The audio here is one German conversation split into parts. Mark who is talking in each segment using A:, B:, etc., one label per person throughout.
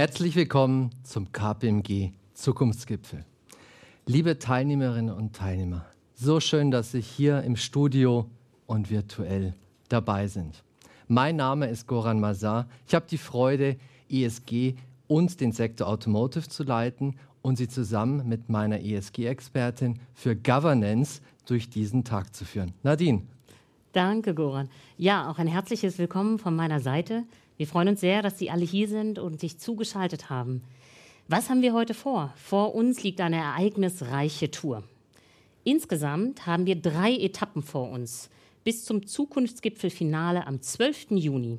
A: Herzlich willkommen zum KPMG Zukunftsgipfel. Liebe Teilnehmerinnen und Teilnehmer, so schön, dass Sie hier im Studio und virtuell dabei sind. Mein Name ist Goran Mazar. Ich habe die Freude, ESG und den Sektor Automotive zu leiten und Sie zusammen mit meiner ESG-Expertin für Governance durch diesen Tag zu führen. Nadine.
B: Danke, Goran. Ja, auch ein herzliches Willkommen von meiner Seite. Wir freuen uns sehr, dass Sie alle hier sind und sich zugeschaltet haben. Was haben wir heute vor? Vor uns liegt eine ereignisreiche Tour. Insgesamt haben wir drei Etappen vor uns bis zum Zukunftsgipfelfinale am 12. Juni.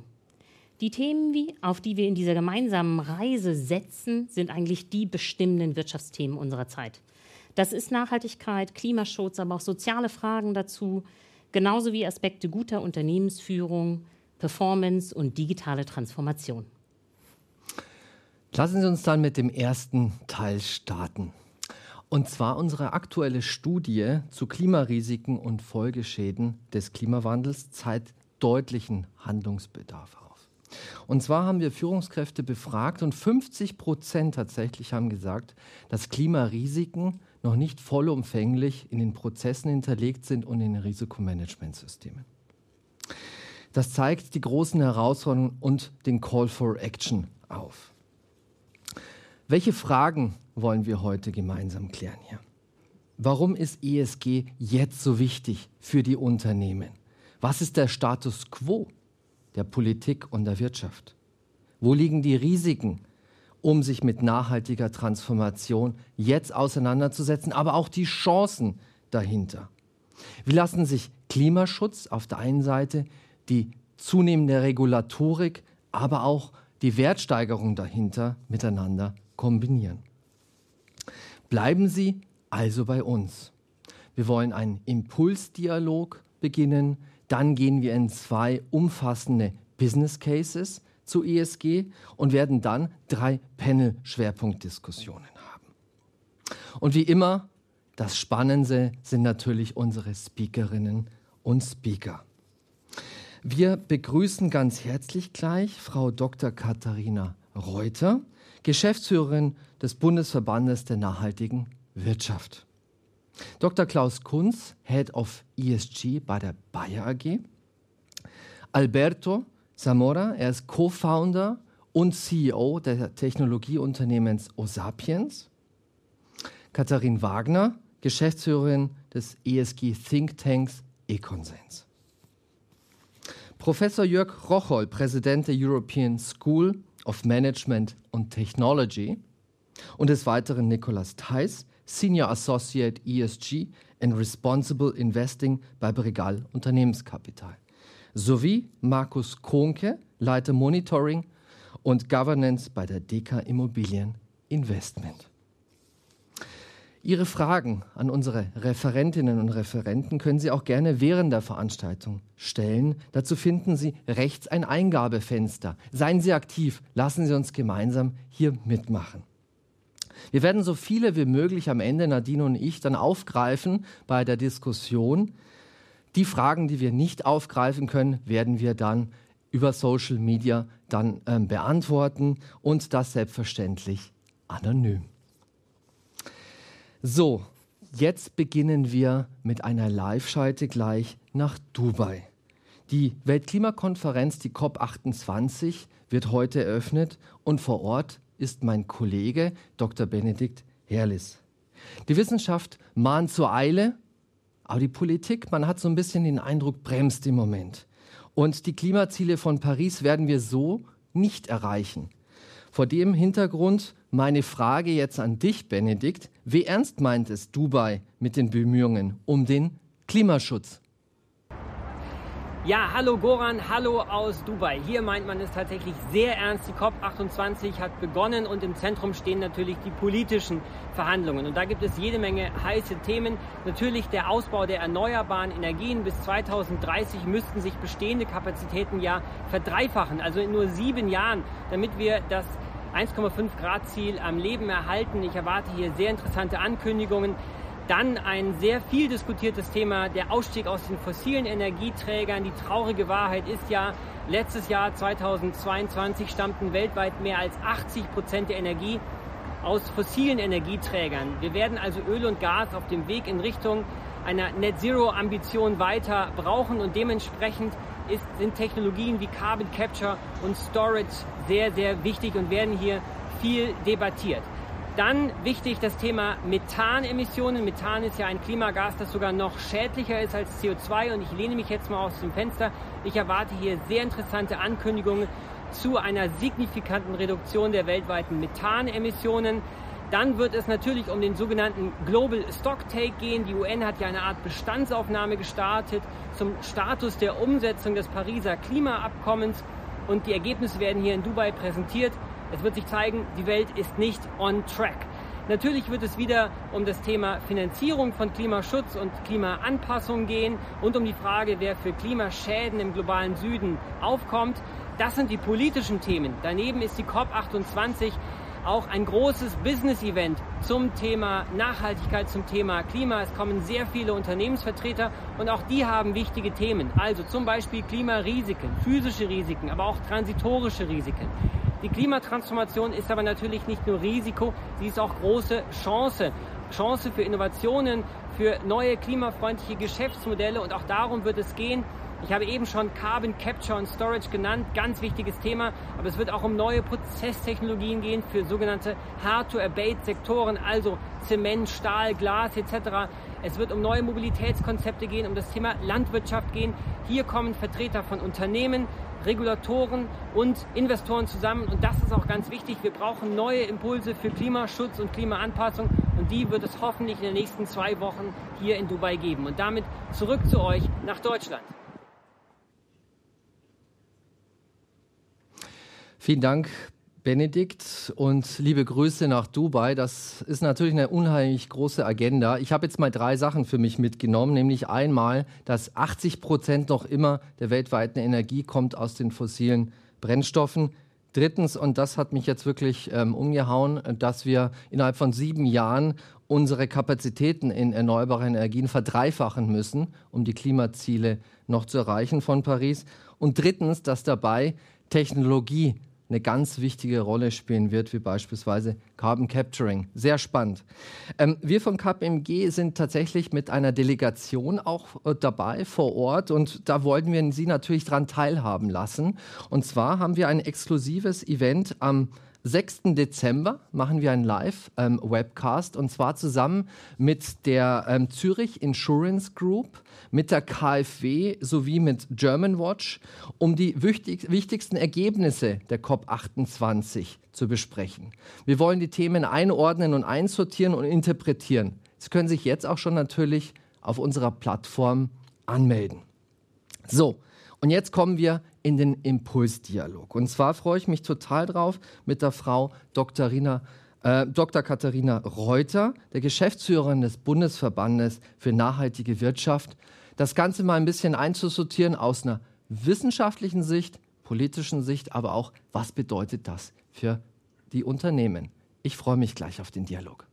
B: Die Themen, auf die wir in dieser gemeinsamen Reise setzen, sind eigentlich die bestimmenden Wirtschaftsthemen unserer Zeit. Das ist Nachhaltigkeit, Klimaschutz, aber auch soziale Fragen dazu, genauso wie Aspekte guter Unternehmensführung, Performance und digitale Transformation.
A: Lassen Sie uns dann mit dem ersten Teil starten. Und zwar unsere aktuelle Studie zu Klimarisiken und Folgeschäden des Klimawandels zeigt deutlichen Handlungsbedarf auf. Und zwar haben wir Führungskräfte befragt und 50 Prozent tatsächlich haben gesagt, dass Klimarisiken noch nicht vollumfänglich in den Prozessen hinterlegt sind und in den Risikomanagementsystemen. Das zeigt die großen Herausforderungen und den Call for Action auf. Welche Fragen wollen wir heute gemeinsam klären hier? Warum ist ESG jetzt so wichtig für die Unternehmen? Was ist der Status quo der Politik und der Wirtschaft? Wo liegen die Risiken, um sich mit nachhaltiger Transformation jetzt auseinanderzusetzen, aber auch die Chancen dahinter? Wie lassen sich Klimaschutz auf der einen Seite die zunehmende Regulatorik, aber auch die Wertsteigerung dahinter miteinander kombinieren. Bleiben Sie also bei uns. Wir wollen einen Impulsdialog beginnen, dann gehen wir in zwei umfassende Business Cases zu ESG und werden dann drei Panel-Schwerpunktdiskussionen haben. Und wie immer, das Spannendste sind natürlich unsere Speakerinnen und Speaker. Wir begrüßen ganz herzlich gleich Frau Dr. Katharina Reuter, Geschäftsführerin des Bundesverbandes der nachhaltigen Wirtschaft. Dr. Klaus Kunz, Head of ESG bei der Bayer AG. Alberto Zamora, er ist Co-Founder und CEO der Technologieunternehmens Osapiens. Katharin Wagner, Geschäftsführerin des ESG Think Tanks Econsens. Professor Jörg Rocholl, Präsident der European School of Management und Technology und des Weiteren Nicolas Theiss, Senior Associate ESG and Responsible Investing bei Bregal Unternehmenskapital, sowie Markus Kohnke, Leiter Monitoring und Governance bei der DK Immobilien Investment. Ihre Fragen an unsere Referentinnen und Referenten können Sie auch gerne während der Veranstaltung stellen. Dazu finden Sie rechts ein Eingabefenster. Seien Sie aktiv, lassen Sie uns gemeinsam hier mitmachen. Wir werden so viele wie möglich am Ende, Nadine und ich, dann aufgreifen bei der Diskussion. Die Fragen, die wir nicht aufgreifen können, werden wir dann über Social Media dann äh, beantworten und das selbstverständlich anonym. So, jetzt beginnen wir mit einer Live-Schalte gleich nach Dubai. Die Weltklimakonferenz, die COP28, wird heute eröffnet und vor Ort ist mein Kollege Dr. Benedikt Herrlis. Die Wissenschaft mahnt zur Eile, aber die Politik, man hat so ein bisschen den Eindruck, bremst im Moment. Und die Klimaziele von Paris werden wir so nicht erreichen. Vor dem Hintergrund meine Frage jetzt an dich, Benedikt. Wie ernst meint es Dubai mit den Bemühungen um den Klimaschutz?
C: Ja, hallo Goran, hallo aus Dubai. Hier meint man es tatsächlich sehr ernst. Die COP28 hat begonnen und im Zentrum stehen natürlich die politischen Verhandlungen. Und da gibt es jede Menge heiße Themen. Natürlich der Ausbau der erneuerbaren Energien. Bis 2030 müssten sich bestehende Kapazitäten ja verdreifachen, also in nur sieben Jahren, damit wir das 1,5 Grad Ziel am Leben erhalten. Ich erwarte hier sehr interessante Ankündigungen. Dann ein sehr viel diskutiertes Thema, der Ausstieg aus den fossilen Energieträgern. Die traurige Wahrheit ist ja, letztes Jahr 2022 stammten weltweit mehr als 80 Prozent der Energie aus fossilen Energieträgern. Wir werden also Öl und Gas auf dem Weg in Richtung einer Net Zero Ambition weiter brauchen und dementsprechend ist, sind Technologien wie Carbon Capture und Storage sehr, sehr wichtig und werden hier viel debattiert. Dann wichtig das Thema Methanemissionen. Methan ist ja ein Klimagas, das sogar noch schädlicher ist als CO2 und ich lehne mich jetzt mal aus dem Fenster. Ich erwarte hier sehr interessante Ankündigungen zu einer signifikanten Reduktion der weltweiten Methanemissionen. Dann wird es natürlich um den sogenannten Global Stocktake gehen. Die UN hat ja eine Art Bestandsaufnahme gestartet zum Status der Umsetzung des Pariser Klimaabkommens und die Ergebnisse werden hier in Dubai präsentiert. Es wird sich zeigen, die Welt ist nicht on track. Natürlich wird es wieder um das Thema Finanzierung von Klimaschutz und Klimaanpassung gehen und um die Frage, wer für Klimaschäden im globalen Süden aufkommt. Das sind die politischen Themen. Daneben ist die COP28 auch ein großes Business-Event zum Thema Nachhaltigkeit, zum Thema Klima. Es kommen sehr viele Unternehmensvertreter und auch die haben wichtige Themen. Also zum Beispiel Klimarisiken, physische Risiken, aber auch transitorische Risiken. Die Klimatransformation ist aber natürlich nicht nur Risiko, sie ist auch große Chance. Chance für Innovationen, für neue klimafreundliche Geschäftsmodelle und auch darum wird es gehen. Ich habe eben schon Carbon Capture und Storage genannt, ganz wichtiges Thema, aber es wird auch um neue Prozesstechnologien gehen für sogenannte Hard-to-Abate-Sektoren, also Zement, Stahl, Glas etc. Es wird um neue Mobilitätskonzepte gehen, um das Thema Landwirtschaft gehen. Hier kommen Vertreter von Unternehmen, Regulatoren und Investoren zusammen. Und das ist auch ganz wichtig. Wir brauchen neue Impulse für Klimaschutz und Klimaanpassung. Und die wird es hoffentlich in den nächsten zwei Wochen hier in Dubai geben. Und damit zurück zu euch nach Deutschland.
A: Vielen Dank, Benedikt und liebe Grüße nach Dubai. Das ist natürlich eine unheimlich große Agenda. Ich habe jetzt mal drei Sachen für mich mitgenommen, nämlich einmal, dass 80 Prozent noch immer der weltweiten Energie kommt aus den fossilen Brennstoffen. Drittens, und das hat mich jetzt wirklich ähm, umgehauen, dass wir innerhalb von sieben Jahren unsere Kapazitäten in erneuerbaren Energien verdreifachen müssen, um die Klimaziele noch zu erreichen von Paris. Und drittens, dass dabei Technologie eine ganz wichtige Rolle spielen wird, wie beispielsweise Carbon Capturing. Sehr spannend. Ähm, wir von KPMG sind tatsächlich mit einer Delegation auch äh, dabei vor Ort und da wollten wir Sie natürlich daran teilhaben lassen. Und zwar haben wir ein exklusives Event am 6. Dezember machen wir einen Live-Webcast ähm, und zwar zusammen mit der ähm, Zürich Insurance Group, mit der KfW sowie mit Germanwatch, um die wichtig, wichtigsten Ergebnisse der COP28 zu besprechen. Wir wollen die Themen einordnen und einsortieren und interpretieren. Sie können sich jetzt auch schon natürlich auf unserer Plattform anmelden. So, und jetzt kommen wir in den Impulsdialog. Und zwar freue ich mich total drauf mit der Frau Dr. Rina, äh, Dr. Katharina Reuter, der Geschäftsführerin des Bundesverbandes für nachhaltige Wirtschaft, das Ganze mal ein bisschen einzusortieren aus einer wissenschaftlichen Sicht, politischen Sicht, aber auch, was bedeutet das für die Unternehmen. Ich freue mich gleich auf den Dialog.